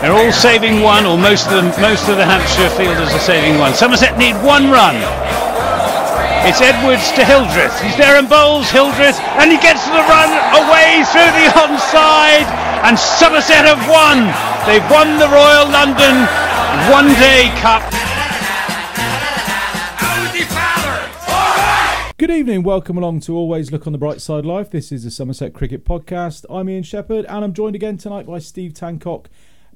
They're all saving one, or most of them. Most of the Hampshire fielders are saving one. Somerset need one run. It's Edwards to Hildreth. He's there and bowls Hildreth, and he gets the run away through the onside, and Somerset have won. They've won the Royal London One Day Cup. Good evening, welcome along to Always Look on the Bright Side Live. This is the Somerset Cricket Podcast. I'm Ian Shepherd and I'm joined again tonight by Steve Tancock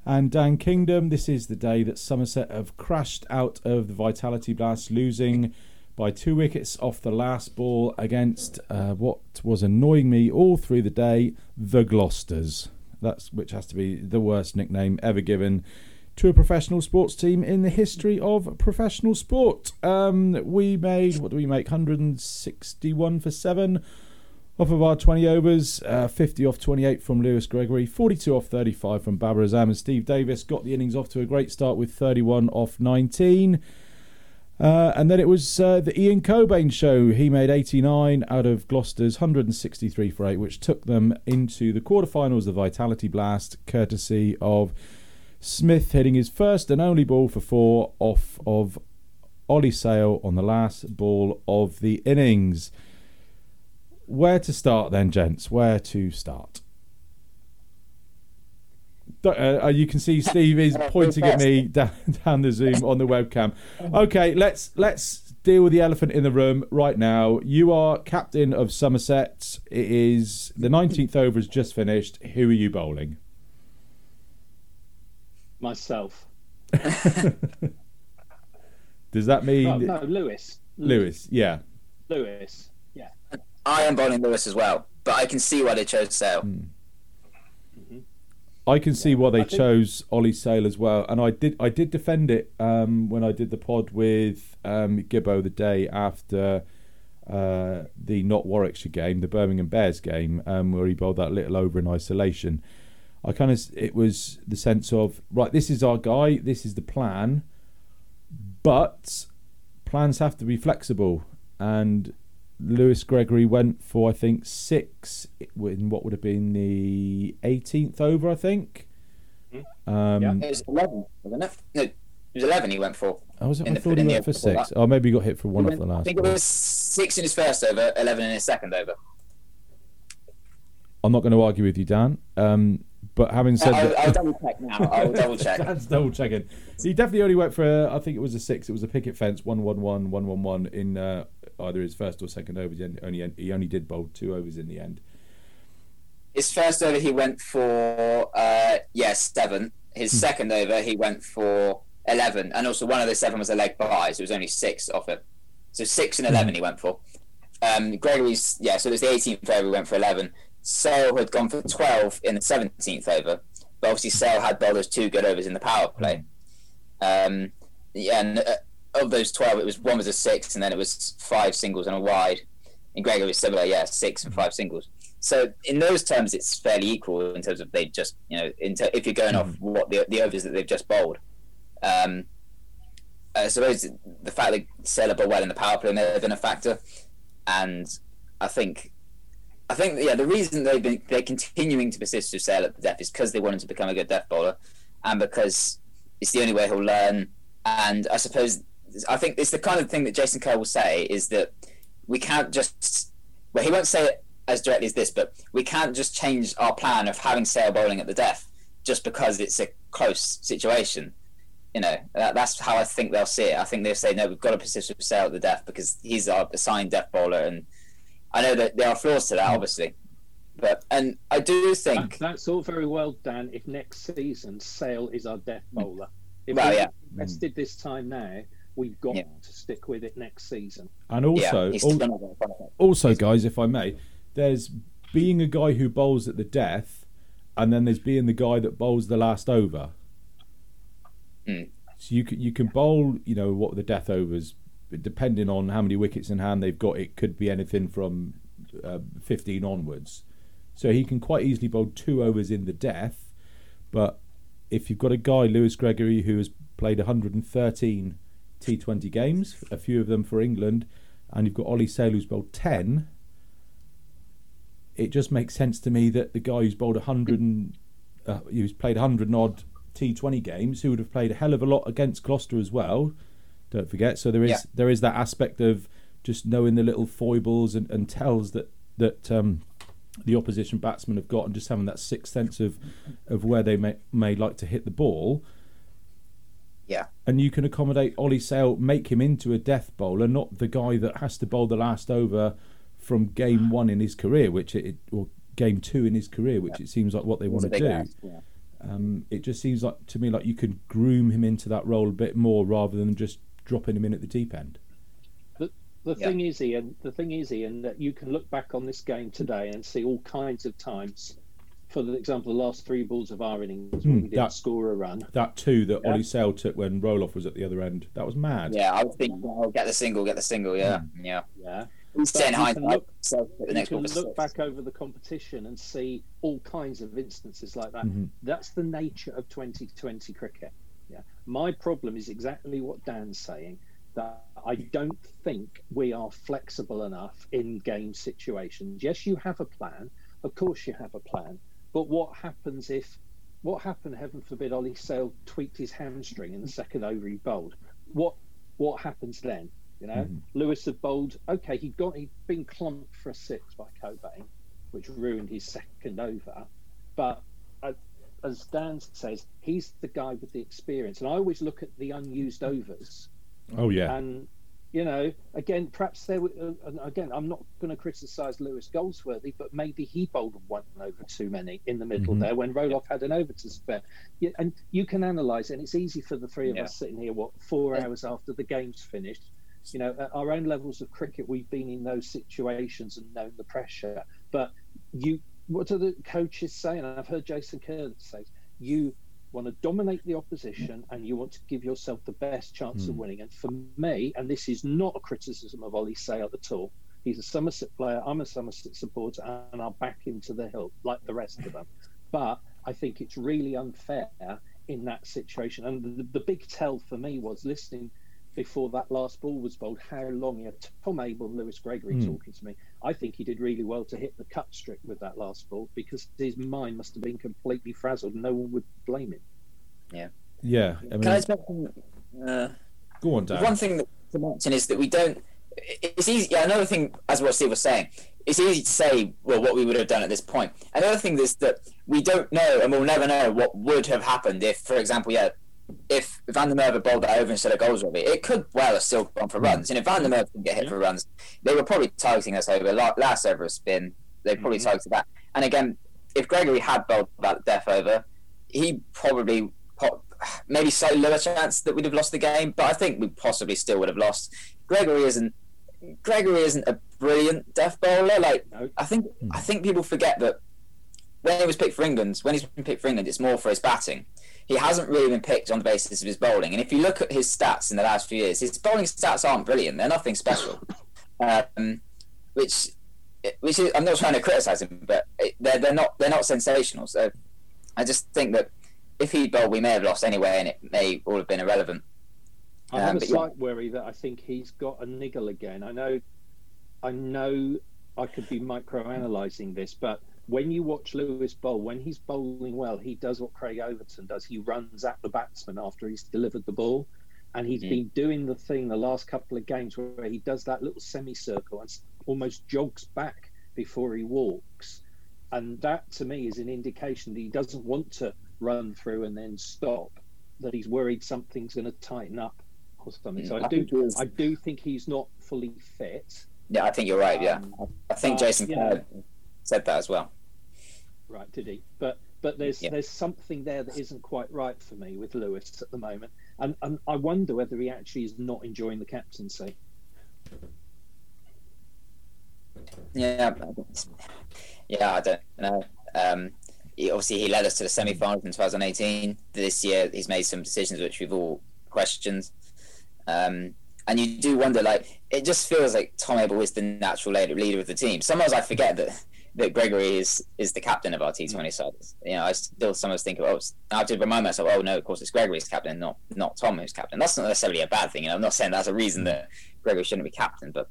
and Dan Kingdom. This is the day that Somerset have crashed out of the Vitality Blast, losing by two wickets off the last ball against uh, what was annoying me all through the day, the Gloucesters. That's which has to be the worst nickname ever given to a professional sports team in the history of professional sport. Um, we made what do we make? 161 for seven off of our 20 overs, uh, 50 off 28 from Lewis Gregory, 42 off 35 from Babar Azam, and Steve Davies got the innings off to a great start with 31 off 19. Uh, and then it was uh, the Ian Cockbain show. He made 89 out of Gloucester's 163 for 8, which took them into the quarterfinals of Vitality Blast, courtesy of Smith hitting his first and only ball for four off of Ollie Sale on the last ball of the innings. Where to start then, gents? Where to start? Uh, you can see Steve is pointing at me down, down the Zoom on the webcam. Okay, let's let's deal with the elephant in the room right now. You are captain of Somerset. It is the 19th over has just finished. Who are you bowling? myself. Does that mean Oh, no, Lewis. Lewis? Yeah. Lewis. Yeah. I am bowling Lewis as well, but I can see why they chose Sale. I can see why they chose Ollie Sale as well, and I did. I did defend it um, when I did the pod with um, Gibbo the day after uh, the not Warwickshire game, the Birmingham Bears game, um, where he bowled that little over in isolation. I kind of it was the sense of right, this is our guy, this is the plan, but plans have to be flexible. And Lewis Gregory went for I think six in what would have been the 18th over, I think. Um, Yeah. It was 11, wasn't it? No, it was 11 he went for. I was. I in the- thought he went for six. that. Oh, maybe he got hit for one He off the last. I last. think it was 6 in his first over, 11 in his second over. I'm not going to argue with you, Dan. Um, but having said I'll, that, I'll double check now. I'll double check. Dan's double checking. He definitely only went for. I think it was a six. It was a picket fence, one one one, one one one in uh, either his first or second overs. He only he only did bowl two overs in the end. His first over he went for, uh, yes, 7. His Hmm. second over he went for 11. And also one of the 7 was a leg by, so it was only 6 off it. So 6 and Hmm. 11 he went for. Um, Gregory's, yeah, so it was the 18th over he went for 11. Sale had gone for 12 in the 17th over. But obviously Sale had bowled those two good overs in the power play. Um, yeah, and uh, of those 12, it was one was a 6 and then it was 5 singles and a wide. And Gregory was similar, yeah, 6 and 5 singles. So in those terms, it's fairly equal in terms of they just you know into, if you're going off what the, the overs that they've just bowled. Um, I suppose the fact that Sailor bowled well in the power play may have been a factor, and I think. I think yeah, the reason they've been they're continuing to persist with Sale at the death is because they want him to become a good death bowler, and because it's the only way he'll learn. And I suppose I think it's the kind of thing that Jason Kerr will say is that we can't just well he won't say it as directly as this, but we can't just change our plan of having Sale bowling at the death just because it's a close situation. You know, that, that's how I think they'll see it. I think they'll say, no, we've got to persist with Sale at the death because he's our assigned death bowler. And I know that there are flaws to that, obviously. But, and I do That, think, that's all very well, Dan. If next season Sale is our death bowler, if Well, we yeah. invested this time now, we've got Yeah. to stick with it next season. And yeah, also, he's al- still not going to also, guys, if I may, there's being a guy who bowls at the death, and then there's being the guy that bowls the last over. Mm. So you can you can bowl, you know, what the death overs, depending on how many wickets in hand they've got. It could be anything from uh, 15 onwards. So he can quite easily bowl two overs in the death. But if you've got a guy, Lewis Gregory, who has played 113 T20 games, a few of them for England, and you've got Ollie Sale who's bowled 10, it just makes sense to me that the guy who's bowled 100 and uh, who's played 100 and odd T20 games, who would have played a hell of a lot against Gloucester as well. Don't forget. So there is Yeah. there is that aspect of just knowing the little foibles and, and tells that that um, the opposition batsmen have got, and just having that sixth sense of of where they may may like to hit the ball. Yeah. And you can accommodate Ollie Sale, make him into a death bowler, not the guy that has to bowl the last over from game one in his career, which it or game two in his career, which it seems like what they want to do. ask, yeah. Um, it just seems like to me like you can groom him into that role a bit more rather than just dropping him in at the deep end. The, the Yeah. thing is, Ian, the thing is, Ian, that you can look back on this game today and see all kinds of times. For example, the last three balls of our innings when Hmm, we didn't that- score a run. That two that Yeah. Ollie Sale took when Roelof was at the other end, that was mad. Yeah, I was thinking, oh, get the single, get the single. Yeah, yeah. Yeah, He's But you high can look- so the you can look back over the competition and see all kinds of instances like that. Mhm. That's the nature of 2020 cricket. Yeah, my problem is exactly what Dan's saying. That I don't think we are flexible enough in game situations. Yes, you have a plan. Of course, you have a plan. But what happens if, what happened? Heaven forbid, Ollie Sale tweaked his hamstring in the second over he bowled. What what happens then? You know, Mhm. Lewis had bowled. Okay, he got he'd been clumped for a six by Cockbain, which ruined his second over. But uh, as Dan says, he's the guy with the experience, and I always look at the unused overs. Oh yeah, And you know, again, perhaps there. were- Uh, and again, I'm not going to criticise Lewis Goldsworthy, but maybe he bowled one over too many in the middle Mhm. there when Roelof had an over to spare. Yeah, and you can analyse, and it's easy for the three of Yeah. us sitting here, what four Yeah. hours after the game's finished. You know, at our own levels of cricket, we've been in those situations and known the pressure. But you, what do the coaches say? And I've heard Jason Kerr say, you want to dominate the opposition and you want to give yourself the best chance of Hmm. winning. And for me, and this is not a criticism of Ollie Sale at all, he's a Somerset player, I'm a Somerset supporter, and I'll back him to the hill like the rest of them. But I think it's really unfair in that situation. And the, the big tell for me was listening before that last ball was bowled, how long he had Tom Abell and Lewis Gregory Hmm. talking to me. I think he did really well to hit the cut strip with that last ball because his mind must have been completely frazzled. No one would blame him. Yeah. Yeah. I mean, Can I just mention, uh, go on, Dan. one thing that to mention is that we don't. It's easy. Yeah, another thing, as what Steve was saying, it's easy to say well what we would have done at this point. Another thing is that we don't know, and we'll never know what would have happened if, for example, yeah, if Van der Merwe bowled that over instead of Goldsworthy, it could well have still gone for runs. And if Van der Merwe didn't get hit Yeah. for runs, they were probably targeting us over La- last over a spin. They probably Mhm. targeted that. And again, if Gregory had bowled that death over, he probably po- maybe slightly lower chance that we'd have lost the game, but I think we possibly still would have lost. Gregory isn't Gregory isn't a brilliant death bowler. Like No. I think I think people forget that when he was picked for England, when he's been picked for England, it's more for his batting. He hasn't really been picked on the basis of his bowling. And if you look at his stats in the last few years, his bowling stats aren't brilliant. They're nothing special. Um, which, which is, I'm not trying to criticise him, but they're they're not they're not sensational. So I just think that if he bowled, we may have lost anyway, and it may all have been irrelevant. I have Um, a but yeah. slight worry that I think he's got a niggle again. I know, I know, I could be micro-analysing this, but when you watch Lewis bowl, when he's bowling well, he does what Craig Overton does. He runs at the batsman after he's delivered the ball, and he's Mm. been doing the thing the last couple of games where he does that little semicircle and almost jogs back before he walks, and that to me is an indication that he doesn't want to run through and then stop. That he's worried something's going to tighten up or something. So Mm, I I do, think. I do think he's not fully fit. Yeah, I think you're right. Yeah, Um, I think Jason you Kerr said that as well. Right, did he? But but there's Yeah. there's something there that isn't quite right for me with Lewis at the moment, and and I wonder whether he actually is not enjoying the captaincy. Yeah, yeah, I don't know. Um, he, obviously, he led us to the semi-finals in 2018. This year, he's made some decisions which we've all questioned. Um, and you do wonder, like, it just feels like Tom Abell is the natural leader, leader of the team. Sometimes I forget that that Gregory is is the captain of our T20 side. You know, I still sometimes think, oh, I have to remind myself, oh no, of course it's Gregory's captain, not not Tom who's captain. That's not necessarily a bad thing. You know, I'm not saying that's a reason that Gregory shouldn't be captain, but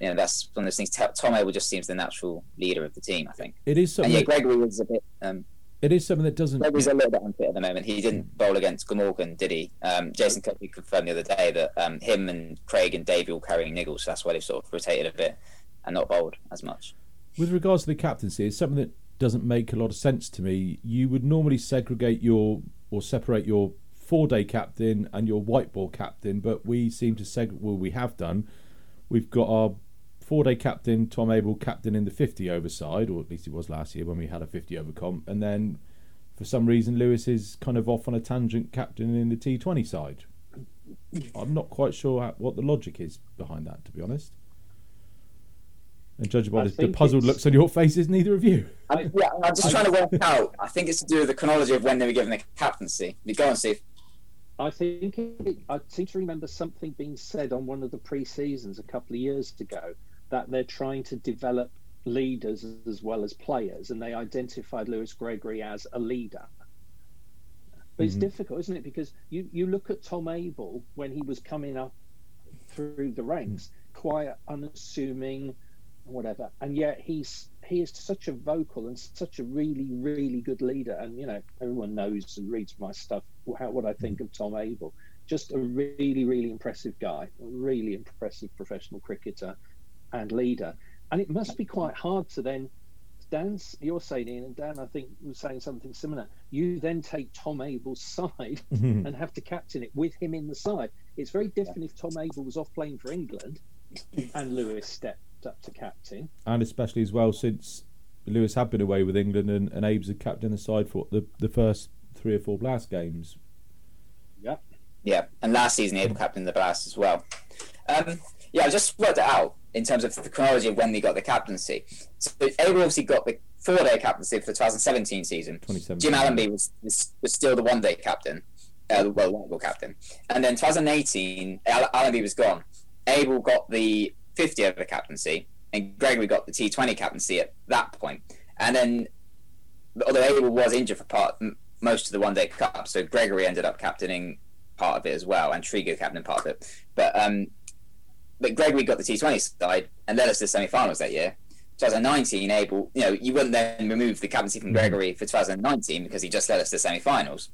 you know, that's one of those things. Tom Abell just seems the natural leader of the team, I think. It is And something. yeah, that- Gregory was a bit. Um, It is something that doesn't. He's a little bit unfit at the moment. He didn't bowl against Glamorgan, did he? Um, Jason Kirby confirmed the other day that um, him and Craig and Davey all carrying niggles, so that's why they've sort of rotated a bit and not bowled as much. With regards to the captaincy, it's something that doesn't make a lot of sense to me. You would normally segregate your or separate your four day captain and your white ball captain, but we seem to seg. Well, we have done. We've got our four day captain, Tom Abell captain in the 50 over side, or at least it was last year when we had a 50 over comp, and then for some reason Lewis is kind of off on a tangent captain in the T20 side. I'm not quite sure what the logic is behind that, to be honest. And judging by the, the puzzled looks on your faces, neither of you. I mean, yeah, I'm just trying to work out. I think it's to do with the chronology of when they were given the captaincy. You go and see. I think it, I seem to remember something being said on one of the pre-seasons a couple of years ago that they're trying to develop leaders as well as players, and they identified Lewis Gregory as a leader. But it's mm-hmm. difficult, isn't it? Because you, you look at Tom Abell when he was coming up through the ranks, quiet, unassuming, whatever, and yet he's he is such a vocal and such a really really good leader. And you know, everyone knows and reads my stuff how, what I think of Tom Abell. Just a really really impressive guy, a really impressive professional cricketer and leader. And it must be quite hard to then Dan's you're saying Ian and Dan I think was saying something similar. You then take Tom Abell's side mm-hmm. and have to captain it with him in the side. It's very different if Tom Abell was off playing for England and Lewis stepped up to captain. And especially as well since Lewis had been away with England and, and Abe's had captain the side for the, the first three or four Blast games. Yeah. Yeah, and last season Abell captained the Blast as well. Um, yeah, I just worked it out in terms of the chronology of when they got the captaincy. So Abell obviously got the four-day captaincy for the 2017 season. Jim Allenby was, was, was still the one-day captain, uh, well, one captain. And then 2018, Allenby was gone. Abell got the 50 over captaincy, and Gregory got the T20 captaincy at that point. And then, although Abell was injured for part most of the one day cup, so Gregory ended up captaining part of it as well, and Trego captaining part of it. But um, but Gregory got the T20 side and led us to the semi-finals that year. 2019, Abell, you know, you wouldn't then remove the captaincy from mm-hmm. Gregory for 2019 because he just led us to the semi-finals.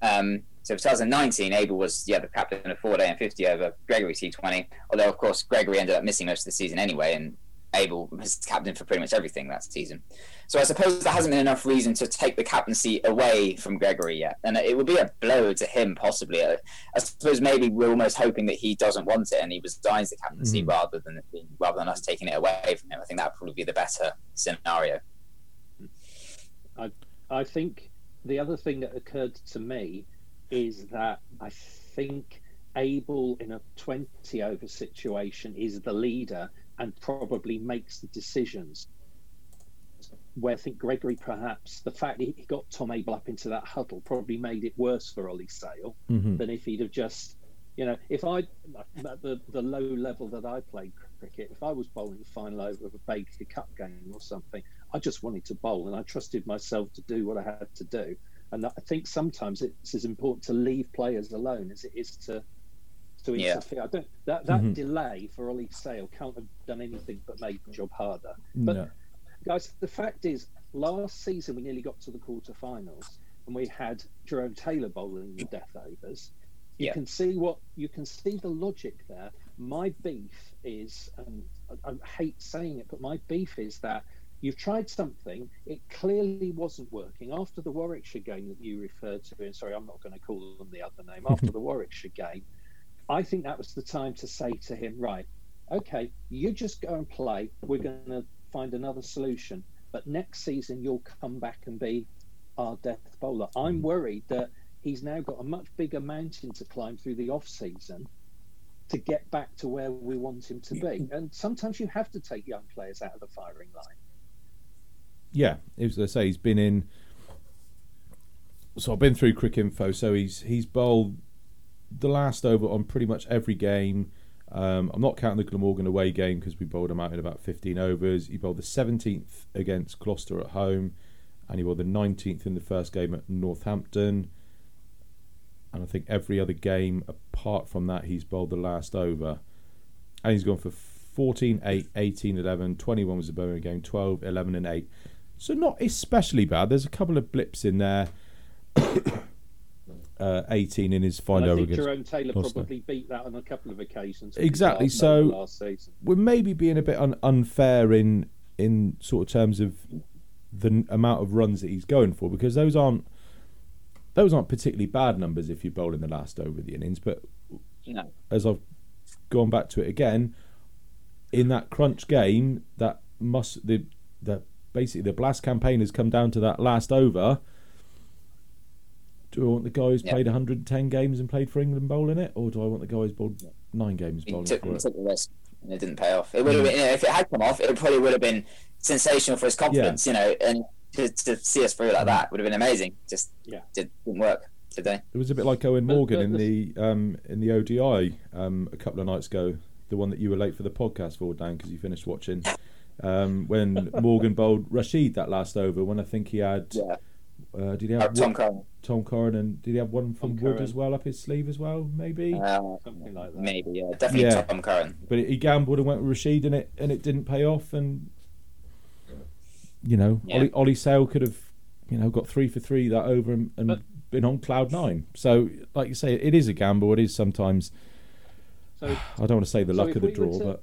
Um, so 2019, Abell was yeah the captain of four day and 50 over Gregory T20. Although of course Gregory ended up missing most of the season anyway, and Abell was captain for pretty much everything that season. So I suppose there hasn't been enough reason to take the captaincy away from Gregory yet, and it would be a blow to him possibly. I, I suppose maybe we're almost hoping that he doesn't want it and he resigns the captaincy mm. rather than rather than us taking it away from him. I think that would probably be the better scenario. I I think the other thing that occurred to me is that I think Abell in a 20 over situation is the leader and probably makes the decisions. Where I think Gregory perhaps the fact he got Tom Abell up into that huddle probably made it worse for Ollie Sale mm-hmm. than if he'd have just, you know, if I at the the low level that I played cricket, if I was bowling the final over of a Baker Cup game or something, I just wanted to bowl and I trusted myself to do what I had to do. And I think sometimes it's as important to leave players alone as it is to to interfere. Yeah. I don't that that mm-hmm. delay for Ollie Sale can't have done anything but make the job harder. But no. guys, the fact is, last season we nearly got to the quarterfinals and we had Jerome Taylor bowling the death overs. You yeah. can see what you can see the logic there. My beef is, and I, I hate saying it, but my beef is that You've tried something, it clearly wasn't working. After the Warwickshire game that you referred to, and sorry, I'm not going to call them the other name, after the Warwickshire game, I think that was the time to say to him, right, okay, you just go and play. We're going to find another solution. But next season, you'll come back and be our death bowler. I'm mm. worried that he's now got a much bigger mountain to climb through the off season to get back to where we want him to be. And sometimes you have to take young players out of the firing line yeah, as I say, he's been in. So I've been through Cricinfo. So he's he's bowled the last over on pretty much every game. Um, I'm not counting the Glamorgan away game because we bowled him out in about 15 overs. He bowled the 17th against Gloucester at home, and he bowled the 19th in the first game at Northampton. And I think every other game apart from that, he's bowled the last over. And he's gone for 14, 8, 18, 11, 21 was the Birmingham game, 12, 11, and 8. So not especially bad. There's a couple of blips in there. uh, 18 in his final I think against Jerome Taylor Gloucester. probably beat that on a couple of occasions. Exactly, so- last we're maybe being a bit un- unfair in in sort of terms of the n- amount of runs that he's going for because those aren't those aren't particularly bad numbers if you bowl in the last over the innings. But No. as I've gone back to it again, in that crunch game, that must the the basically the blast campaign has come down to that last over. Do I want the guy who's Yeah. played 110 games and played for England bowling it, or do I want the guy who's bowled nine games He bowling took, for he it? took the risk and it didn't pay off. It would have been, you know, if it had come off, it probably would have been sensational for his confidence, you know, and to, to see us through like that would have been amazing. Just Yeah. did, didn't work today. It was a bit like Eoin Morgan in the um, in the ODI um, a couple of nights ago, the one that you were late for the podcast for, Dan, because you finished watching. Um, when Morgan bowled Rashid that last over, when I think he had, Yeah. uh, did he Uh, have Tom one- Curran. Tom Curran and did he have one from Tom Wood Curran. as well up his sleeve as well, maybe? Uh, Something like that. maybe, yeah. Definitely Yeah. Tom Curran. but he gambled and went with Rashid and it and it didn't pay off and you know Yeah. Ollie, Ollie Sale could have you know got three for three that over and, and But- been on cloud nine so like you say it is a gamble it is sometimes So I don't want to say the So luck of the draw to- but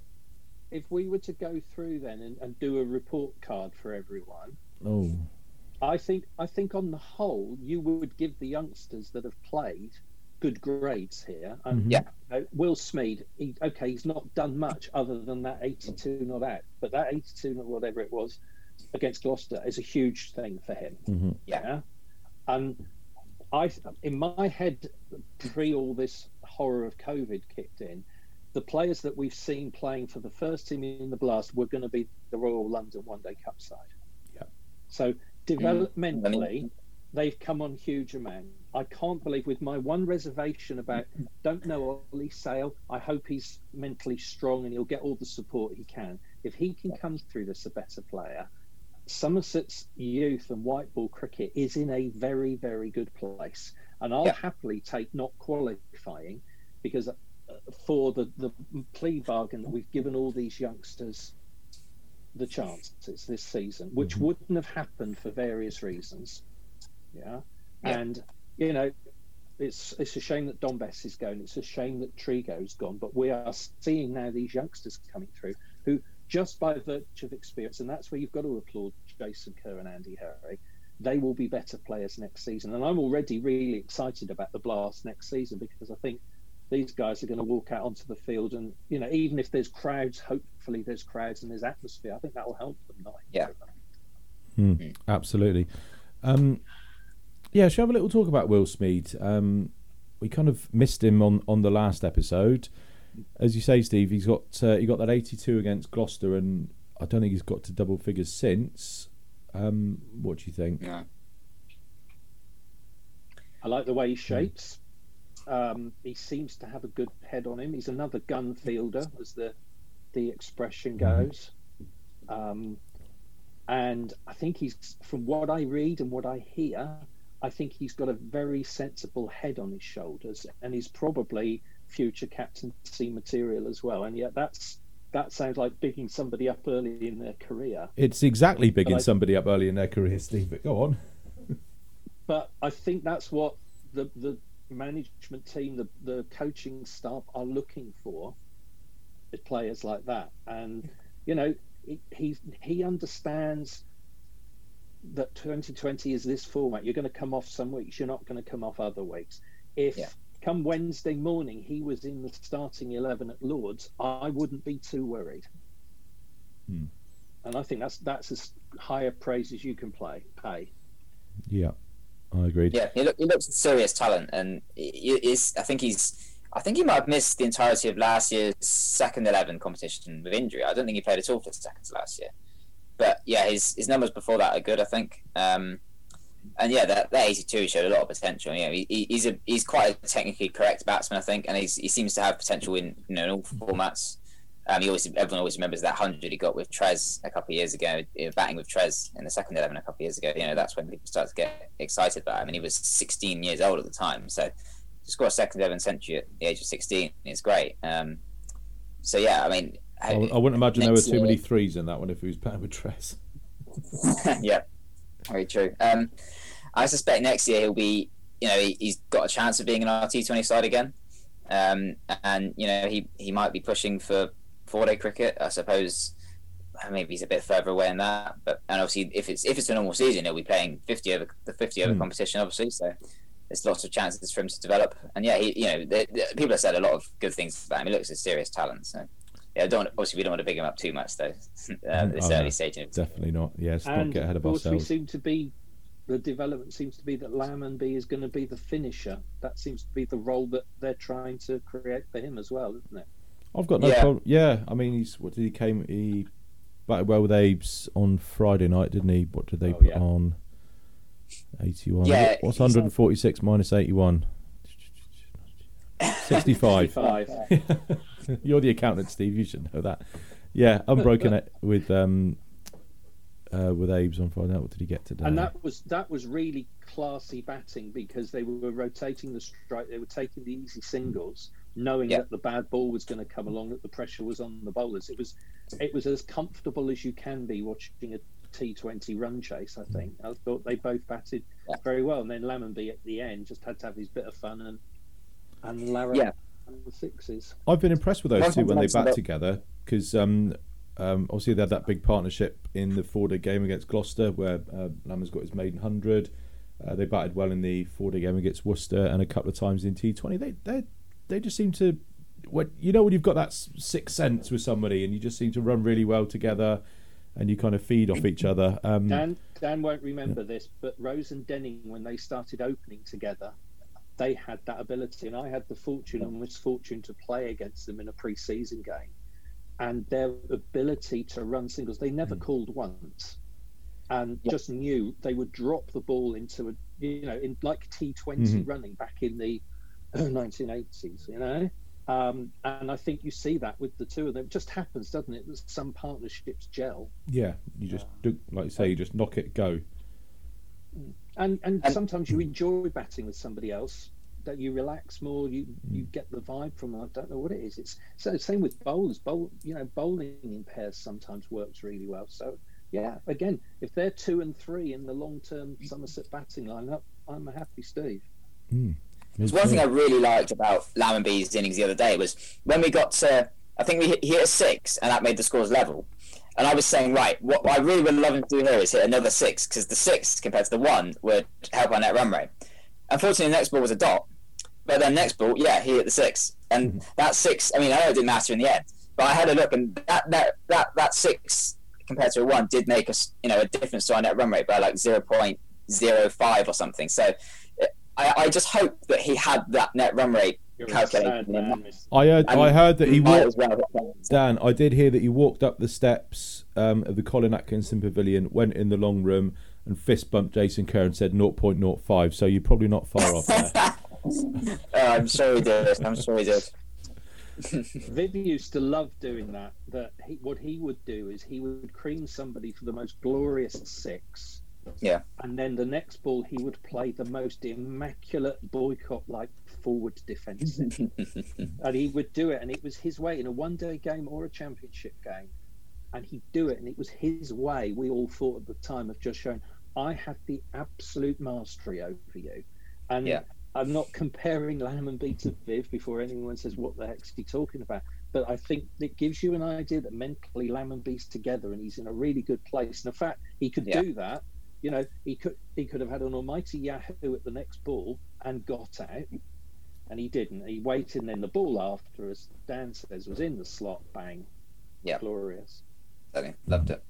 if we were to go through then and, and do a report card for everyone, oh I think I think on the whole you would give the youngsters that have played good grades here. And Mhm. Yeah. you know, Will Smeed, he, okay, he's not done much other than that 82 not out, but that 82 not whatever it was against Gloucester is a huge thing for him. mhm. Yeah. And I, in my head, pre all this horror of COVID kicked in, the players that we've seen playing for the first team in the Blast were going to be the Royal London One Day Cup side. Yeah. So developmentally, mm, they've come on huge amount. I can't believe, with my one reservation about don't know Ollie Sale, I hope he's mentally strong and he'll get all the support he can. If he can come through this a better player, Somerset's youth and white ball cricket is in a very, very good place. And I'll Yeah. happily take not qualifying because for the, the plea bargain that we've given all these youngsters the chances this season, which Mhm. wouldn't have happened for various reasons. Yeah. Yeah. And, you know, it's it's a shame that Dom Bess is going. It's a shame that Trego's gone. But we are seeing now these youngsters coming through who, just by virtue of experience, and that's where you've got to applaud Jason Kerr and Andy Hurry, they will be better players next season. And I'm already really excited about the Blast next season because I think these guys are going to walk out onto the field and, you know, even if there's crowds, hopefully there's crowds and there's atmosphere, I think that will help them. Not Yeah. Hmm, Mm. absolutely um, yeah shall we have a little talk about Will Smeed um, we kind of missed him on, on the last episode as you say Steve he's got uh, he got that 82 against Gloucester and I don't think he's got to double figures since um, what do you think No. I like the way he shapes. Um, he seems to have a good head on him. He's another gun fielder, as the the expression goes. Um, and I think he's, from what I read and what I hear, I think he's got a very sensible head on his shoulders, and he's probably future captaincy material as well. And yet, that's that sounds like bigging somebody up early in their career. it's exactly bigging I- somebody up early in their career Steve but go on but I think that's what the the management team, the the coaching staff are looking for, is players like that. And you know, he he, he understands that 2020 is this format. You're going to come off some weeks. You're not going to come off other weeks. If Yeah. come Wednesday morning he was in the starting 11 at Lords, I wouldn't be too worried. Hmm. And I think that's that's as high a praise as you can play pay. yeah I agreed Yeah, he, look, he looks serious talent, and he, he's, I think he's. I think he might have missed the entirety of last year's second eleven competition with injury. I don't think he played at all for the seconds last year. But yeah, his his numbers before that are good. I think. Um, and yeah, that, that 82 showed a lot of potential. You know, he- he's a he's quite a technically correct batsman, I think, and he's, he seems to have potential in you know in all formats. Um, he always everyone always remembers that hundred he got with Trez a couple of years ago, you know, batting with Trez in the second eleven a couple of years ago. You know, that's when people start to get excited about him. And he was 16 years old at the time, so to score a second eleven century at the age of 16 is great. Um, so yeah, I mean, I, I wouldn't imagine there were too many threes in that one if he was batting with Trez. yeah, very true. Um, I suspect next year he'll be, you know, he, has got a chance of being an T20 side again, um, and you know he he might be pushing for four day cricket. I suppose maybe he's a bit further away in that, but and obviously if it's if it's a normal season, he'll be playing fifty over the fifty over mm. competition, obviously. So there's lots of chances for him to develop. And yeah, he, you know, the, the, people have said a lot of good things about him. He looks a serious talent. So yeah, don't obviously we don't want to big him up too much though. Uh, this oh, early stage. Definitely not. Yes, and not get ahead of, of course ourselves. We seem to be the development seems to be that Lammonby is going to be the finisher. That seems to be the role that they're trying to create for him as well, isn't it? I've got no yeah. problem. Yeah, I mean, he's what did he came? He batted well with Abe's on Friday night, didn't he? What did they oh, put yeah. on? Eighty-one. Yeah, what's 146 minus 81? 65. 65. You're the accountant, Steve. You should know that. Yeah, unbroken it with um, uh, with Abe's on Friday. night. What did he get today? And that was that was really classy batting because they were rotating the strike. They were taking the easy singles, knowing yep. that the bad ball was going to come along. That the pressure was on the bowlers. It was it was as comfortable as you can be watching a T20 run chase. I think I thought they both batted yeah. very well, and then Lammonby at the end just had to have his bit of fun and and Lara yeah. the sixes. I've been impressed with those two when they bat together because um, um, obviously they had that big partnership in the four-day game against Gloucester where uh, Lammon's got his maiden hundred. Uh, they batted well in the four-day game against Worcester and a couple of times in T20. They they they just seem to. What you know when you've got that sixth sense with somebody and you just seem to run really well together and you kind of feed off each other. Um, Dan Dan won't remember yeah. this, but Rose and Denning, when they started opening together, they had that ability, and I had the fortune and misfortune to play against them in a pre-season game, and their ability to run singles, they never mm. called once, and yeah. just knew they would drop the ball into a you know in like T20 mm-hmm. running back in the 1980s, you know. Um, and I think you see that with the two of them. It just happens, doesn't it? That some partnerships gel. Yeah, you just do, like you say, you just knock it, go. And and sometimes you enjoy batting with somebody else. That you relax more. You you get the vibe from. I don't know what it is. It's so same with bowlers. Bowl, you know, bowling in pairs sometimes works really well. So yeah, again, if they're two and three in the long term Somerset batting lineup, I'm a happy Steve. Mm. There's one thing I really liked about Lammonby's innings the other day was when we got to, I think we hit, hit a six, and that made the scores level. And I was saying, right, what I really would love him to do here is hit another six, because the six compared to the one would help our net run rate. Unfortunately, the next ball was a dot. But then next ball, yeah, he hit the six. And mm-hmm. that six, I mean, I know it didn't matter in the end, but I had a look, and that, that, that, that six compared to a one did make us, you know, a difference to our net run rate by like 0.05 or something. So I, I just hope that he had that net run rate calculated. I heard, I heard that he walked. Well. Dan, I did hear that he walked up the steps um, of the Colin Atkinson Pavilion, went in the long room, and fist bumped Jason Kerr and said 0.05. So you're probably not far off there. oh, I'm sure he did. I'm sure he did. Viv used to love doing that. That he, what he would do is he would cream somebody for the most glorious six, yeah. And then the next ball, he would play the most immaculate boycott like forward defence. and he would do it, and it was his way in a one day game or a championship game. And he'd do it, and it was his way. We all thought at the time of just showing, I have the absolute mastery over you. And yeah. I'm not comparing Lammonby to Viv before anyone says, What the heck's he talking about? But I think it gives you an idea that mentally Lammonby's together and he's in a really good place. And the fact he could yeah. do that you know, he could he could have had an almighty Yahoo at the next ball and got out, and he didn't. He waited, and then the ball after, as Dan says, was in the slot. Bang, yeah, glorious. Okay, loved it.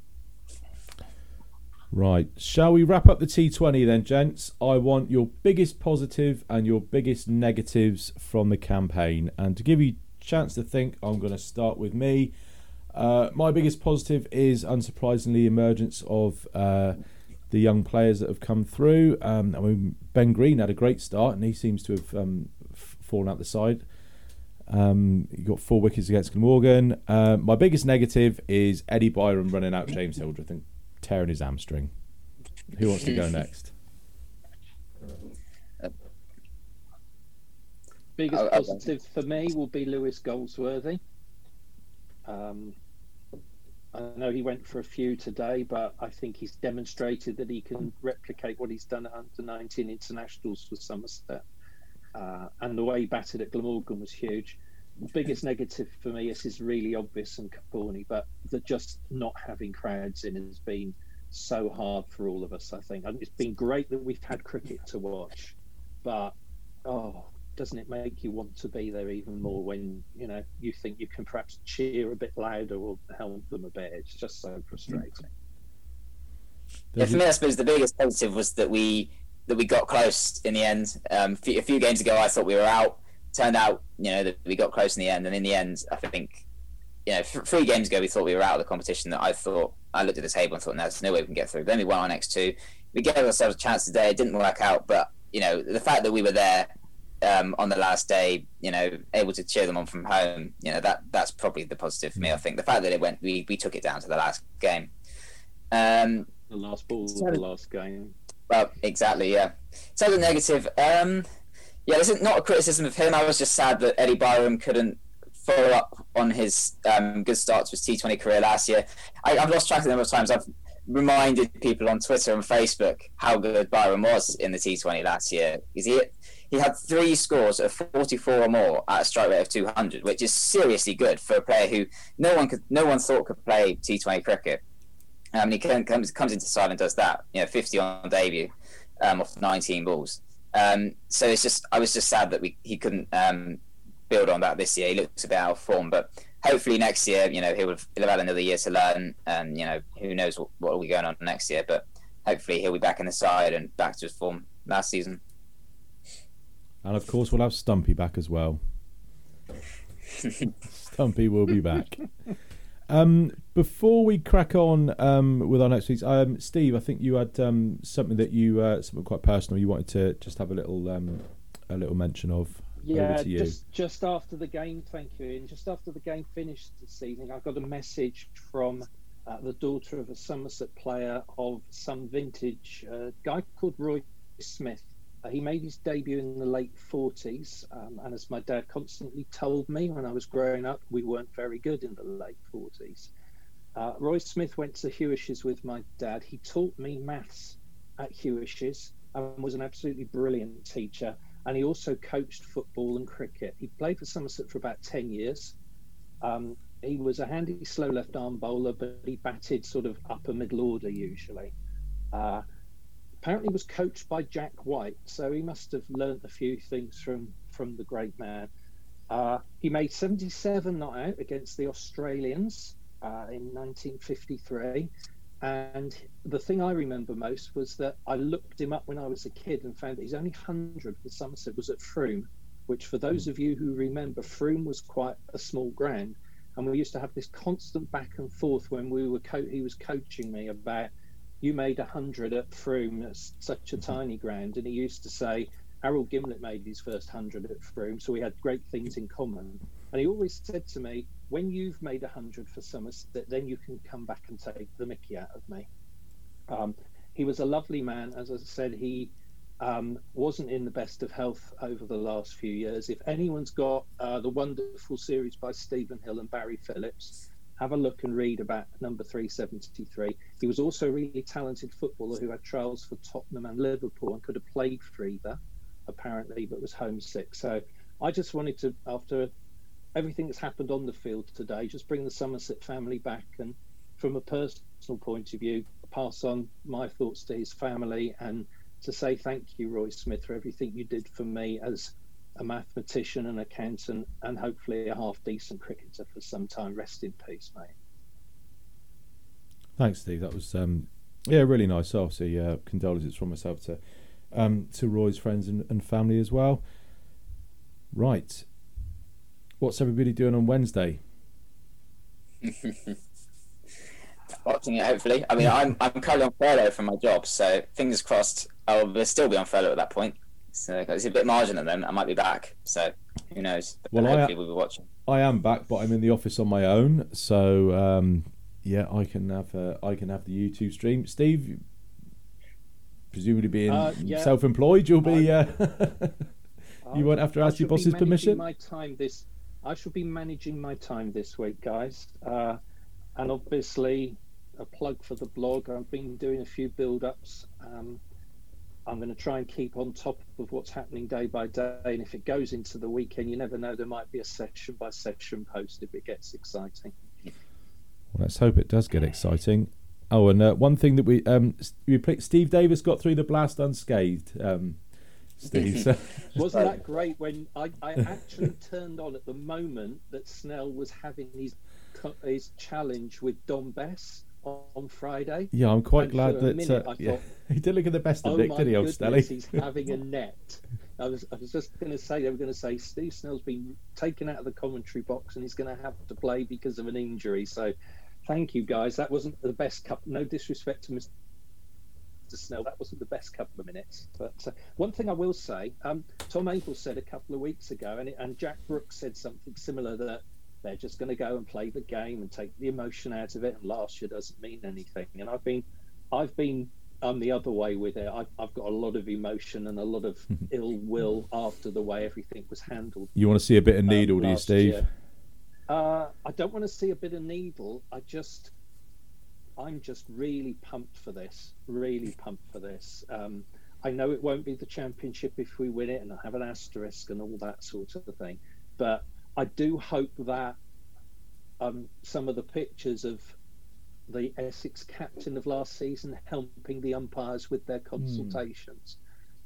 Right, shall we wrap up the T20 then, gents? I want your biggest positive and your biggest negatives from the campaign, and to give you a chance to think, I'm going to start with me. Uh, my biggest positive is, unsurprisingly, emergence of. Uh, the young players that have come through. Um, I mean, Ben Green had a great start, and he seems to have um, f- fallen out the side. Um, he got four wickets against Glamorgan. Uh, my biggest negative is Eddie Byrom running out James Hildreth and tearing his hamstring. Who wants to go next? Biggest positive for me will be Lewis Goldsworthy. Um, I know he went for a few today, but I think he's demonstrated that he can replicate what he's done at under 19 internationals for Somerset. Uh, and the way he batted at Glamorgan was huge. The biggest negative for me is is really obvious and corny, but the just not having crowds in has been so hard for all of us. I think and it's been great that we've had cricket to watch, but oh, doesn't it make you want to be there even more when you know you think you can perhaps cheer a bit louder or help them a bit? It's just so frustrating. Yeah, for me, I suppose the biggest positive was that we that we got close in the end. Um, a few games ago, I thought we were out. Turned out, you know, that we got close in the end, and in the end, I think, you know, three games ago, we thought we were out of the competition. That I thought I looked at the table and thought, no, there's no way we can get through. Then we won our next two. We gave ourselves a chance today. It didn't work out, but you know, the fact that we were there um, on the last day, you know, able to cheer them on from home, you know, that that's probably the positive for me. I think the fact that it went, we, we took it down to the last game. Um, the last ball so, the last game. Well, exactly, yeah. So the negative, um, yeah, this is not a criticism of him. I was just sad that Eddie Byrom couldn't follow up on his um, good start to his T20 career last year. I, have lost track of the number of times I've reminded people on Twitter and Facebook how good Byrom was in the T20 last year. Is he? He had three scores of 44 or more at a strike rate of 200, which is seriously good for a player who no one could, no one thought could play T20 cricket. I mean, he comes comes into side and does that. You know, 50 on debut um, off 19 balls. Um, so it's just I was just sad that we he couldn't um, build on that this year. He looks a bit out of form, but hopefully next year, you know, he'll have, he'll have another year to learn, and you know, who knows what, what will be going on next year. But hopefully he'll be back in the side and back to his form last season. And of course, we'll have Stumpy back as well. Stumpy will be back. Um, before we crack on um, with our next week's, um, Steve, I think you had um, something that you uh, something quite personal. You wanted to just have a little um, a little mention of. Yeah, just just after the game, thank you. And just after the game finished this evening, I got a message from uh, the daughter of a Somerset player of some vintage, uh, guy called Roy Smith, he made his debut in the late 40s, um, and as my dad constantly told me when I was growing up, we weren't very good in the late 40s. Uh, Roy Smith went to Huish's with my dad. He taught me maths at Huish's and was an absolutely brilliant teacher. And he also coached football and cricket. He played for Somerset for about 10 years. Um, he was a handy slow left arm bowler, but he batted sort of upper middle order usually. Uh, apparently was coached by Jack White, so he must have learnt a few things from from the great man. Uh, he made 77 not out against the Australians uh, in 1953. And the thing I remember most was that I looked him up when I was a kid and found that his only 100 for Somerset was at Frome, which, for those of you who remember, Frome was quite a small ground. And we used to have this constant back and forth when we were co- he was coaching me about you made a hundred at Frome. That's such a mm-hmm. tiny ground. And he used to say, Harold Gimblett made his first hundred at Frome, so we had great things in common. And he always said to me, when you've made a hundred for Somerset, then you can come back and take the Mickey out of me. Um, he was a lovely man. As I said, he um, wasn't in the best of health over the last few years. If anyone's got uh, the wonderful series by Stephen Hill and Barry Phillips, have a look and read about number 373. He was also a really talented footballer who had trials for Tottenham and Liverpool and could have played for either, apparently, but was homesick. So I just wanted to, after everything that's happened on the field today, just bring the Somerset family back and, from a personal point of view, pass on my thoughts to his family and to say thank you, Roy Smith, for everything you did for me as a mathematician, an accountant, and hopefully a half decent cricketer for some time. Rest in peace, mate. Thanks, Steve. That was um, yeah, really nice. Obviously, uh, condolences from myself to um, to Roy's friends and, and family as well. Right, what's everybody doing on Wednesday? Watching it, hopefully. I mean, I'm I'm currently on furlough from my job, so fingers crossed I'll still be on furlough at that point. So it's a bit marginal then. I might be back. So who knows? But well, hopefully I, we'll be watching. I am back, but I'm in the office on my own. So um, yeah, I can have uh, I can have the YouTube stream. Steve, presumably being uh, yeah. self-employed, you'll be. Uh, you won't have to ask your boss's permission. My time this. I shall be managing my time this week, guys. Uh, and obviously a plug for the blog. I've been doing a few build-ups. Um, I'm going to try and keep on top of what's happening day by day. And if it goes into the weekend, you never know. There might be a session by session post if it gets exciting. Well, let's hope it does get exciting. Oh, and uh, one thing that we um, we played, Steve Davies got through the blast unscathed. Um, Steve, so. wasn't that great when I, I actually turned on at the moment that Snell was having his his challenge with Dom Bess on Friday. Yeah, I'm quite and glad that minute, uh, yeah. he did look at the best of oh Nick, did he, old Stelly? He's having a net. I was, I was just going to say they were going to say Steve Snell's been taken out of the commentary box and he's going to have to play because of an injury. So, thank you guys. That wasn't the best cup. No disrespect to Mr. Snell, that wasn't the best couple of minutes. But uh, one thing I will say, um, Tom Abell said a couple of weeks ago, and, it, and Jack Brooks said something similar that they're just going to go and play the game and take the emotion out of it. And last year doesn't mean anything. And I've been, I've been, I'm the other way with it. I've, I've got a lot of emotion and a lot of ill will after the way everything was handled. You want to see a bit of um, needle, um, do you, Steve? Uh, I don't want to see a bit of needle. I just, I'm just really pumped for this. Really pumped for this. Um, I know it won't be the championship if we win it, and I have an asterisk and all that sort of thing. But I do hope that um, some of the pictures of the Essex captain of last season helping the umpires with their consultations.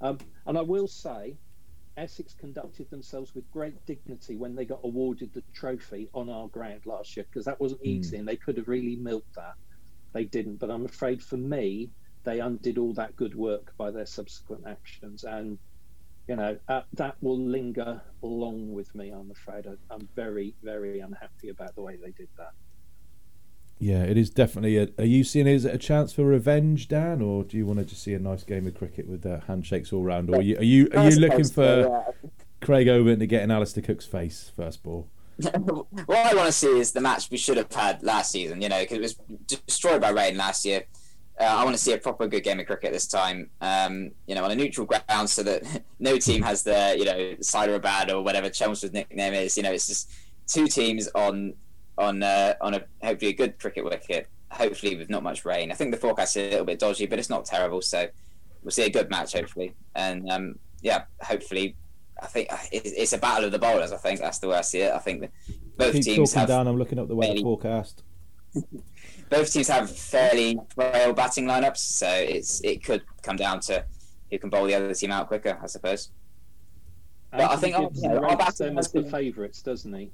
Mm. Um, and I will say, Essex conducted themselves with great dignity when they got awarded the trophy on our ground last year because that wasn't mm. easy and they could have really milked that. They didn't. But I'm afraid for me, they undid all that good work by their subsequent actions. And you know uh, that will linger along with me. I'm afraid I, am very, very unhappy about the way they did that. Yeah, it is definitely. A, are you seeing is it as a chance for revenge, Dan, or do you want to just see a nice game of cricket with uh, handshakes all round? Or are you are you, are you looking for Craig Overton to get in Alastair Cook's face first ball? what I want to see is the match we should have had last season. You know, because it was destroyed by rain last year uh, I want to see a proper good game of cricket this time. Um, you know, on a neutral ground, so that no team has the you know Hyderabad or whatever Chelmsford's nickname is. You know, it's just two teams on on uh, on a hopefully a good cricket wicket. Hopefully with not much rain. I think the forecast is a little bit dodgy, but it's not terrible. So we'll see a good match hopefully. And um, yeah, hopefully, I think uh, it's a battle of the bowlers. I think that's the way I see it. I think both Keep teams have. Down. I'm looking up the weather forecast. both teams have fairly frail batting lineups, so it's it could come down to who can bowl the other team out quicker, I suppose. But I think our, you know, our batting has the favourites, doesn't he?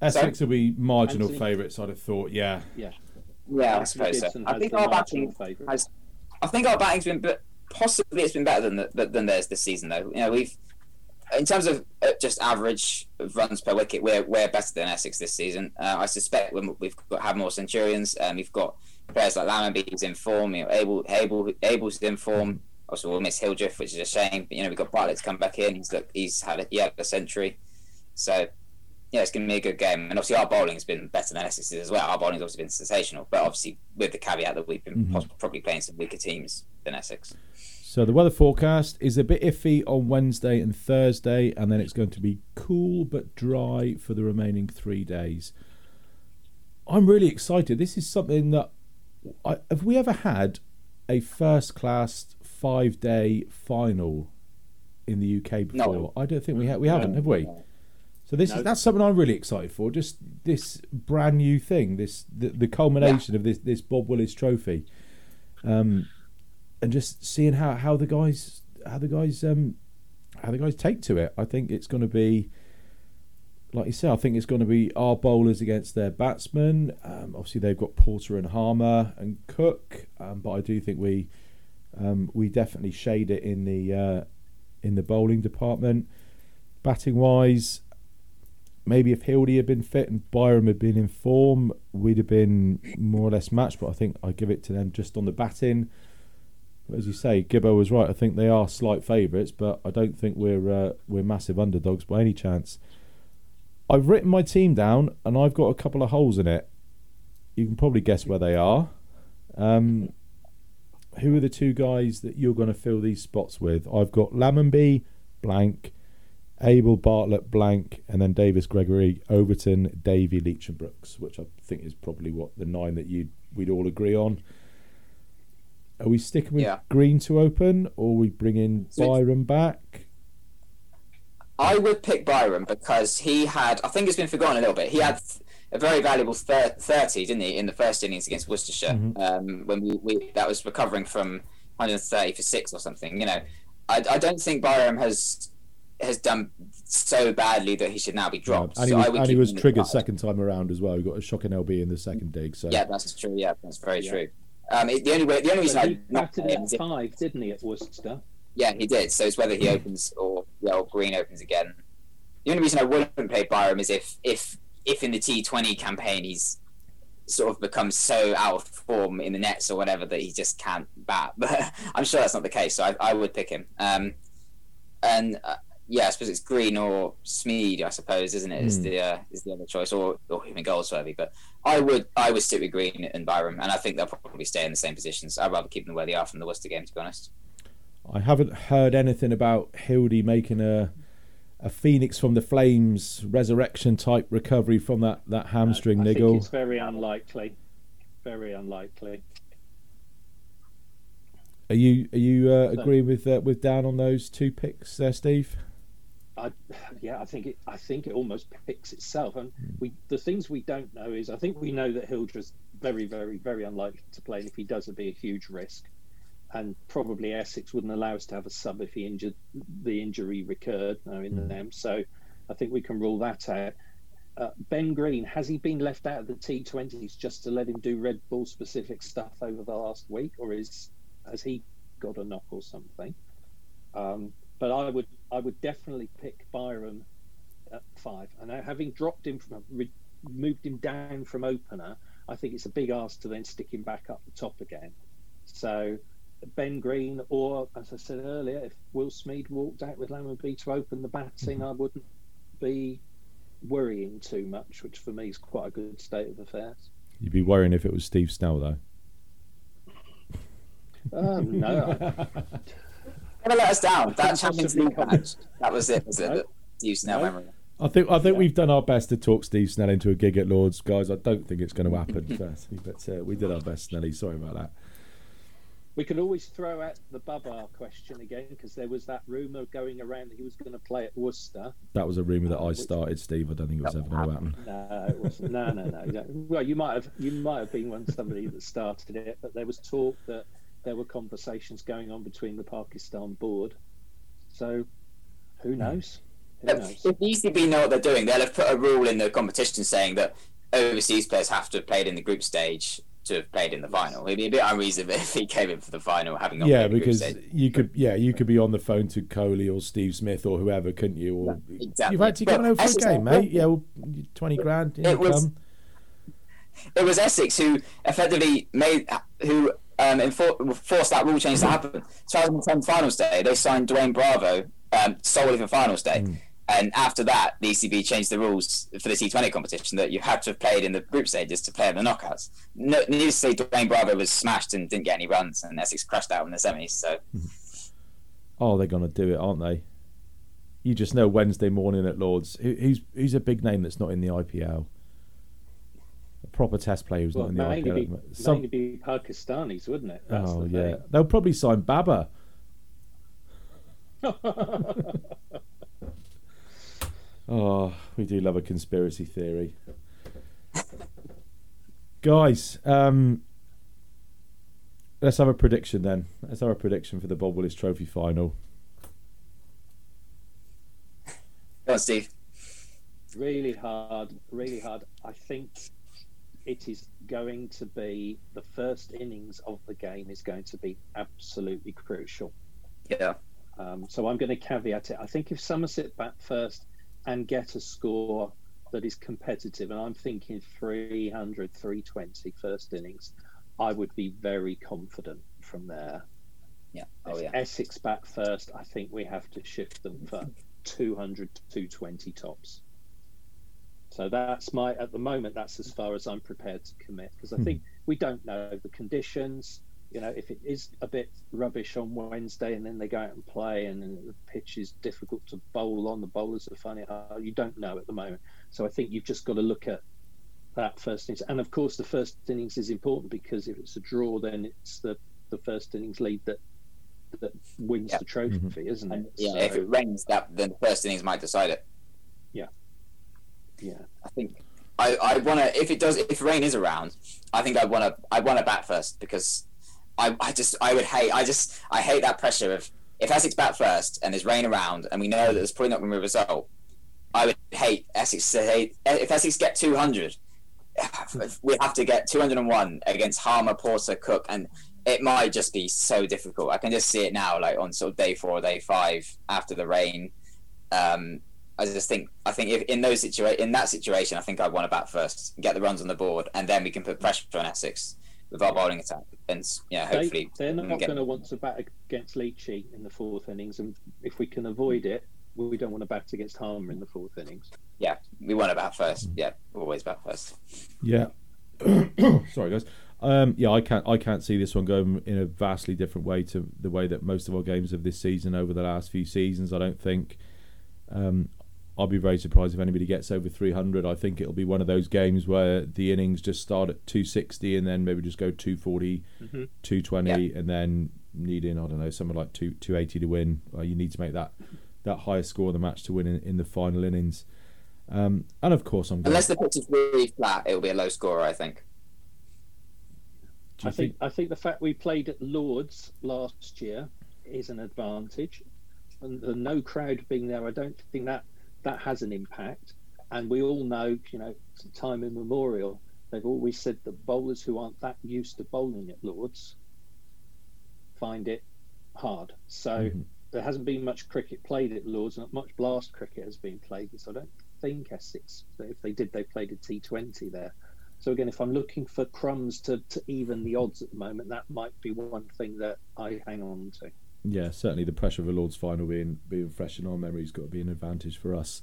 Essex will be marginal favourites, I'd have thought. Yeah. Yeah. Yeah, I suppose so. I think our batting has. I think our batting's been, but possibly it's been better than the, than theirs this season, though. You know, we've in terms of uh, just average runs per wicket, we're we're better than Essex this season. Uh, I suspect when we've got have more Centurions, um, we've got players like Lammonby who's in form, you know, Abell Abell Abell's in form. Also, we'll miss Hildreth, which is a shame. But you know, we've got Bartlett's come back in. He's look, he's had a, he had a century, so yeah, it's going to be a good game. And obviously, our bowling has been better than Essex's as well. Our bowling's obviously been sensational, but obviously with the caveat that we've been mm-hmm. probably playing some weaker teams than Essex. So the weather forecast is a bit iffy on Wednesday and Thursday, and then it's going to be cool but dry for the remaining three days. I'm really excited. This is something that I, have we ever had a first class five day final in the UK before? No. I don't think we ha- we haven't, have we? So this no. is that's something I'm really excited for. Just this brand new thing, this the, the culmination yeah. of this this Bob Willis Trophy. Um, and just seeing how, how the guys how the guys um how the guys take to it. I think it's going to be like you said. I think it's going to be our bowlers against their batsmen. Um, obviously, they've got Porter and Harmer and Cook, um, but I do think we um, we definitely shade it in the uh, in the bowling department. Batting wise, maybe if Hildy had been fit and Byrom had been in form, we'd have been more or less matched. But I think I give it to them just on the batting as you say, Gibbo was right. I think they are slight favourites, but I don't think we're uh, we're massive underdogs by any chance. I've written my team down, and I've got a couple of holes in it. You can probably guess where they are. Um, who are the two guys that you're going to fill these spots with? I've got Lammonby, blank, Abell, Bartlett, Blank, and then Davies, Gregory, Overton, Davey, Leach, and Brooks, which I think is probably what the nine that you we'd all agree on. Are we sticking with Yeah. Green to open, or are we bringing So- Byrom back? I would pick Byrom because he had, I think it's been forgotten a little bit. He had a very valuable thir- 30, didn't he, in the first innings against Worcestershire Mhm. um, when we, we that was recovering from 130 for six or something. You know, I, I don't think Byrom has has done so badly that he should now be dropped. and he So was, I would and he keep was him in triggered second time around as well. He got a shocking LB in the second dig. So Yeah, that's true. Yeah, that's very Yeah. true. Um, it- the only way, the only reason I he not batted at if, five, didn't he, at Worcester? yeah, he did. So it's whether he opens or yeah, or Green opens again. The only reason I wouldn't play Byrom is if if if in the T20 campaign he's sort of becomes so out of form in the nets or whatever that he just can't bat. But I'm sure that's not the case. So I, I would pick him. Um, and uh, yeah, I suppose it's Green or Smeed. I suppose isn't it? Is Hmm. the uh, is the other choice or or even Goldsworthy. But I would I would stick with Green and Byrom, and I think they'll probably stay in the same positions. I'd rather keep them where they are from the Worcester game, to be honest. I haven't heard anything about Hildy making a a phoenix from the flames resurrection type recovery from that that hamstring I niggle. think it's very unlikely. Very unlikely. Are you are you uh, agreeing with uh, with Dan on those two picks there, Steve? I, yeah, I think it. I think it almost picks itself. And we, the things we don't know is, I think we know that Hildra's very, very, very unlikely to play. And if he does, it'd be a huge risk. And probably Essex wouldn't allow us to have a sub if he injured, the injury recurred uh, in Mm. them. So I think we can rule that out. Uh, ben Green has he been left out of the T20s just to let him do red ball specific stuff over the last week, or is has he got a knock or something? Um, but I would I would definitely pick Byrom at five. And having dropped him from moved him down from opener, I think it's a big ask to then stick him back up the top again. So Ben Green, or as I said earlier, if Will Smeed walked out with Lammonby to open the batting, I wouldn't be worrying too much, which for me is quite a good state of affairs. You'd be worrying if it was Steve Snell though. Um, no, Never let us down. That Champions League come- match. That was it. Was it? No. that You No. memory. I think I think Yeah. we've done our best to talk Steve Snell into a gig at Lords, guys. I don't think it's going to happen, firstly, but uh, we did our best, Snelly. Sorry about that. we could always throw out the Babar question again because there was that rumour going around that he was going to play at Worcester. That was a rumour that I started, Steve. I don't think it was ever going to happen. No, it wasn't. No, no, no. no. Well, you might have you might have been one somebody that started it, but there was talk that there were conversations going on between the Pakistan board. So, who hmm. knows? Who If knows? if the ECB know what they're doing, they'll have put a rule in the competition saying that overseas players have to have played in the group stage to have played in the final. It'd be a bit unreasonable if he came in for the final having not Yeah, played the group because stage. you could, yeah, you could be on the phone to Coley or Steve Smith or whoever, couldn't you? Or Exactly. you've actually But coming over for a game, mate. Yeah, well, twenty grand. It was- come. It was Essex who effectively made who um, enfor- forced that rule change to happen. 2010 finals day, they signed Dwayne Bravo um, solely for finals day. Mm. And after that, the ECB changed the rules for the T20 competition that you had to have played in the group stages to play in the knockouts. No, needless to say, Dwayne Bravo was smashed and didn't get any runs, and Essex crashed out in the semis. So Oh, they're going to do it, aren't they? You just know Wednesday morning at Lords. Who, who's who's a big name that's not in the IPL? A proper test player who's Well, not in the mainly IPL. be, at the moment. Some- mainly be Pakistanis, wouldn't it? That's oh the yeah, thing. they'll probably sign Babar. Oh, we do love a conspiracy theory. Guys, um, let's have a prediction then. Let's have a prediction for the Bob Willis Trophy final. go on, Steve. really hard, really hard. I think it is going to be the first innings of the game is going to be absolutely crucial. Yeah. Um, so I'm going to caveat it. I think if Somerset bat first and get a score that is competitive, and I'm thinking 300, 320 first innings, I would be very confident from there. Yeah. Oh If yeah. Essex bat first, I think we have to shift them for 200 to 220 tops. So that's my, at the moment, that's as far as I'm prepared to commit because I Hmm. think we don't know the conditions. you know, if it is a bit rubbish on Wednesday and then they go out and play and, and the pitch is difficult to bowl on, the bowlers are finding it hard. You don't know at the moment. So I think you've just got to look at that first innings. And of course, the first innings is important because if it's a draw, then it's the, the first innings lead that that wins Yeah. the trophy, Mhm. isn't it? Yeah, So, if it rains, that then the first innings might decide it. yeah. I think I, I want to if it does if rain is around, I think I want to I want to bat first because I, I just I would hate I just I hate that pressure of if Essex bat first and there's rain around and we know that there's probably not going to be a result. I would hate Essex to hate if Essex get 200. We have to get 201 against Harmer, Porter, Cook, and it might just be so difficult. I can just see it now, like on sort of day four, day five after the rain. Um, I just think I think if in those situa- in that situation, I think I want to bat first, get the runs on the board, and then we can put pressure on Essex with our bowling attack, and yeah, They, hopefully they're not get- going to want to bat against Leachy in the fourth innings, and if we can avoid it, we don't want to bat against Harmer in the fourth innings. yeah, we want to bat first. Yeah, always bat first. Yeah. Sorry, guys. Um, yeah, I can't. I can't see this one going in a vastly different way to the way that most of our games of this season over the last few seasons. I don't think. Um, I'll be very surprised if anybody gets over 300. I think it'll be one of those games where the innings just start at 260 and then maybe just go 240, Mhm. 220, and then needing I don't know something like two 280 to win. Uh, you need to make that that highest score of the match to win in, in the final innings. Um, and of course, I'm going. Unless the pitch is really flat, it will be a low scorer. I think. do you I think I think the fact we played at Lords last year is an advantage, and the no crowd being there, I don't think that that has an impact. And we all know, you know, time immemorial, they've always said that bowlers who aren't that used to bowling at Lords find it hard. So Mhm. there hasn't been much cricket played at Lords, not much blast cricket has been played. So I don't think Essex, if they did, they played a T20 there. So again, if I'm looking for crumbs to, to even the odds at the moment, that might be one thing that I hang on to. Yeah, certainly the pressure of a Lord's final being being fresh in our memory's got to be an advantage for us.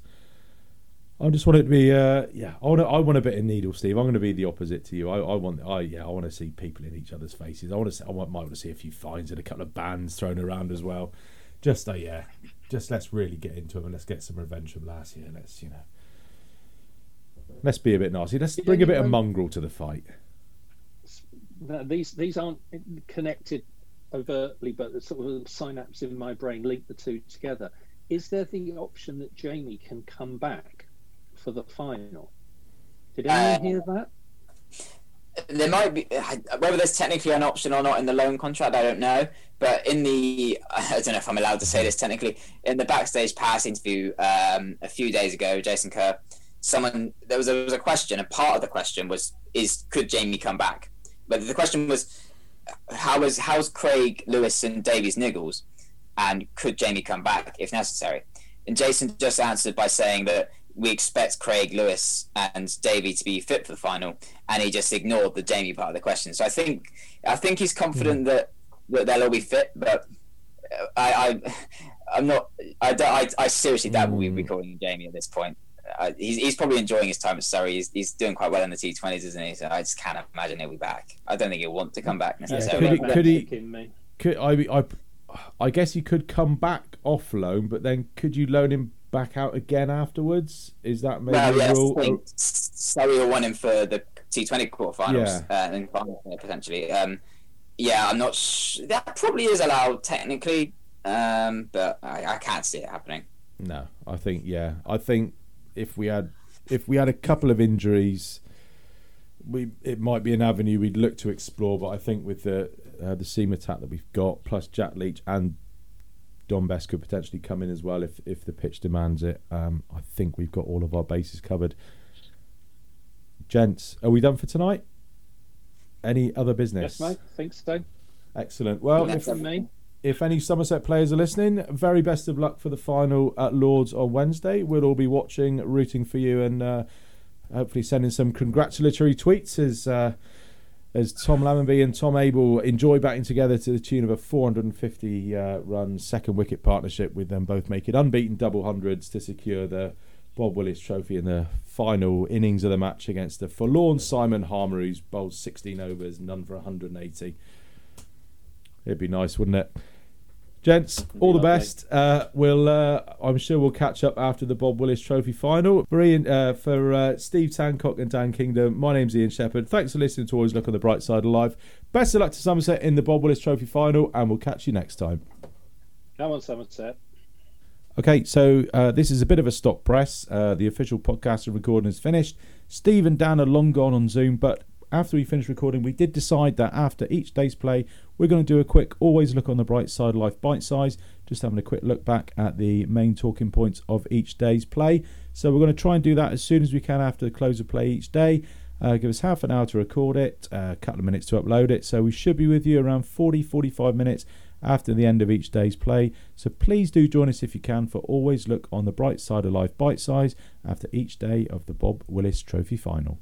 I just want it to be, uh, yeah. I want, I want a bit of needle, Steve. I'm going to be the opposite to you. I, I want, I yeah, I want to see people in each other's faces. I want to, see, I want, might want to see a few fines and a couple of bans thrown around as well. Just, uh, yeah, just let's really get into them and let's get some revenge from last year. Let's, you know, let's be a bit nasty. Let's bring a bit of mongrel to the fight. These these aren't connected overtly, but the sort of synapse in my brain link the two together. Is there the option that Jamie can come back for the final? Did anyone Uh, hear that? There might be whether there's technically an option or not in the loan contract. I don't know, but in the I don't know if I'm allowed to say this technically in the backstage pass interview um, a few days ago, Jason Kerr, someone there was a, there was a question, and part of the question was is could Jamie come back? But the question was how is how's Craig Lewis and Davey's Niggles, and could Jamie come back if necessary? And Jason just answered by saying that we expect Craig Lewis and Davey to be fit for the final, and he just ignored the Jamie part of the question. So I think I think he's confident that, that they'll all be fit, but uh, I, I I'm not. I, don't- I, I seriously doubt we'll be Mm. calling him Jamie at this point. Uh, he's, he's probably enjoying his time at Surrey. He's, he's doing quite well in the T20s, isn't he? So I just can't imagine he'll be back. I don't think he'll want to come back necessarily. could he- could he- that's in me. Could I, I, I guess he could come back off loan, but then could you loan him back out again afterwards? Is that maybe Well, a yes, rule? I think Surrey will want him for the T20 quarterfinals uh, and finals uh, potentially. Um, yeah, I'm not. Sh- that probably is allowed technically, um, but I, I can't see it happening. No, I think yeah. I think if we had if we had a couple of injuries, we it might be an avenue we'd look to explore. But I think with the uh, the seam attack that we've got, plus Jack Leach and Dom Bess could potentially come in as well if if the pitch demands it. Um, I think we've got all of our bases covered. Gents, are we done for tonight? Any other business? Yes, mate. Think so. Excellent. Well, That's if, from me. If any Somerset players are listening, very best of luck for the final at Lords on Wednesday. We'll all be watching, rooting for you, and uh, hopefully sending some congratulatory tweets as uh, as Tom Lammonby and Tom Abell enjoy batting together to the tune of a 450 uh, run second wicket partnership, with them both making unbeaten double hundreds to secure the Bob Willis Trophy in the final innings of the match against the forlorn Simon Harmer, who's bowled 16 overs, none for 180. It'd be nice, wouldn't it? Gents, all the best. Uh, we'll, uh, I'm sure we'll catch up after the Bob Willis Trophy final. For Ian, uh, for uh, Steve Tancock and Dan Kingdom, my name's Ian Shepherd. Thanks for listening to Always Look on the Bright Side of Life. Best of luck to Somerset in the Bob Willis Trophy final, and we'll catch you next time. Come on, Somerset. Okay, so uh, this is a bit of a stop press. Uh, the official podcast and recording is finished. Steve and Dan are long gone on Zoom, but after we finish recording, we did decide that after each day's play, we're going to do a quick always look on the bright side of life bite size, just having a quick look back at the main talking points of each day's play. So we're going to try and do that as soon as we can after the close of play each day. Uh, give us half an hour to record it, a couple of minutes to upload it. So we should be with you around 40 45 minutes after the end of each day's play. So please do join us if you can for Always Look on the Bright Side of Life Bite Size after each day of the Bob Willis Trophy Final.